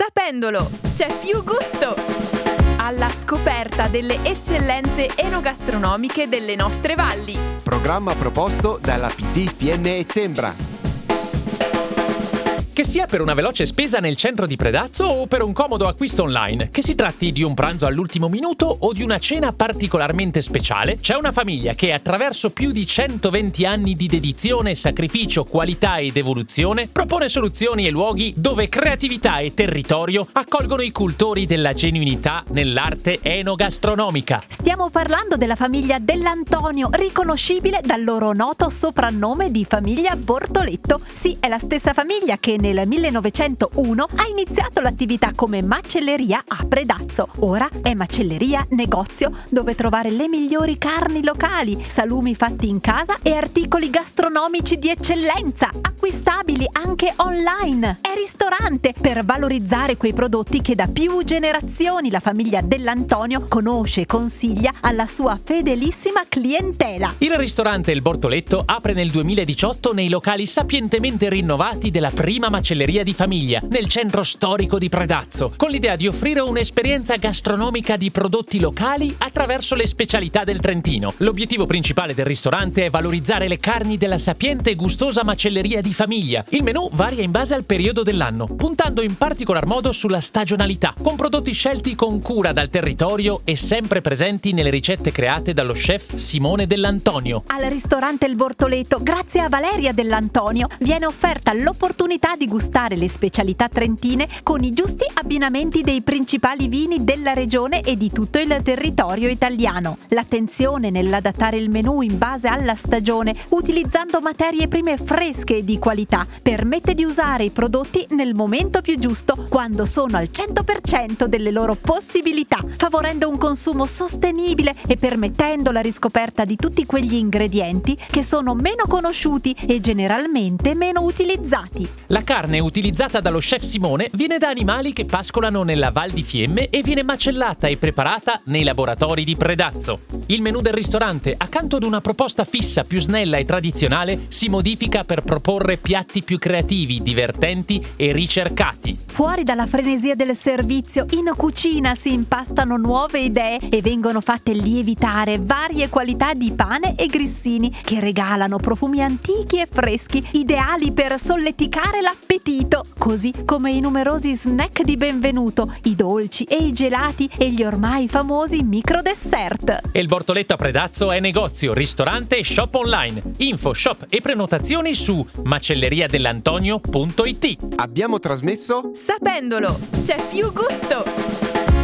Sapendolo, c'è più gusto! Alla scoperta delle eccellenze enogastronomiche delle nostre valli. Programma proposto dalla PT e Sembra. Che sia per una veloce spesa nel centro di Predazzo o per un comodo acquisto online, che si tratti di un pranzo all'ultimo minuto o di una cena particolarmente speciale, c'è una famiglia che attraverso più di 120 anni di dedizione, sacrificio, qualità ed evoluzione propone soluzioni e luoghi dove creatività e territorio accolgono i cultori della genuinità nell'arte enogastronomica. Stiamo parlando della famiglia dell'Antonio, riconoscibile dal loro noto soprannome di famiglia Bortoletto. Sì, è la stessa famiglia che nel nel 1901 ha iniziato l'attività come macelleria a Predazzo. Ora è macelleria negozio dove trovare le migliori carni locali, salumi fatti in casa e articoli gastronomici di eccellenza, acquistabili anche online. È ristorante per valorizzare quei prodotti che da più generazioni la famiglia dell'Antonio conosce e consiglia alla sua fedelissima clientela. Il ristorante Il Bortoletto apre nel 2018 nei locali sapientemente rinnovati della prima macelleria di famiglia nel centro storico di Predazzo, con l'idea di offrire un'esperienza gastronomica di prodotti locali attraverso le specialità del Trentino. L'obiettivo principale del ristorante è valorizzare le carni della sapiente e gustosa macelleria di famiglia. Il menù varia in base al periodo dell'anno, puntando in particolar modo sulla stagionalità, con prodotti scelti con cura dal territorio e sempre presenti nelle ricette create dallo chef Simone Dell'Antonio. Al ristorante Il Bortoleto, grazie a Valeria Dell'Antonio, viene offerta l'opportunità di gustare le specialità trentine con i giusti abbinamenti dei principali vini della regione e di tutto il territorio italiano. L'attenzione nell'adattare il menù in base alla stagione, utilizzando materie prime fresche e di qualità, permette di usare i prodotti nel momento più giusto, quando sono al 100% delle loro possibilità, favorendo un consumo sostenibile e permettendo la riscoperta di tutti quegli ingredienti che sono meno conosciuti e generalmente meno utilizzati. La carne utilizzata dallo chef Simone viene da animali che pascolano nella Val di Fiemme e viene macellata e preparata nei laboratori di Predazzo. Il menù del ristorante, accanto ad una proposta fissa più snella e tradizionale, si modifica per proporre piatti più creativi, divertenti e ricercati. Fuori dalla frenesia del servizio, in cucina si impastano nuove idee e vengono fatte lievitare varie qualità di pane e grissini che regalano profumi antichi e freschi, ideali per solleticare l'appetito appetito, così come i numerosi snack di benvenuto, i dolci e i gelati e gli ormai famosi micro dessert. E il Bortoletto a Predazzo è negozio, ristorante e shop online. Info, shop e prenotazioni su macelleriadellantonio.it. Abbiamo trasmesso Sapendolo, c'è più gusto!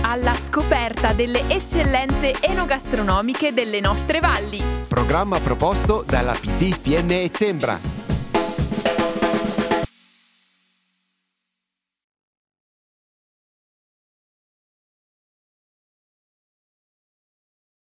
Alla scoperta delle eccellenze enogastronomiche delle nostre valli. Programma proposto dalla PT Fiemme e Sembra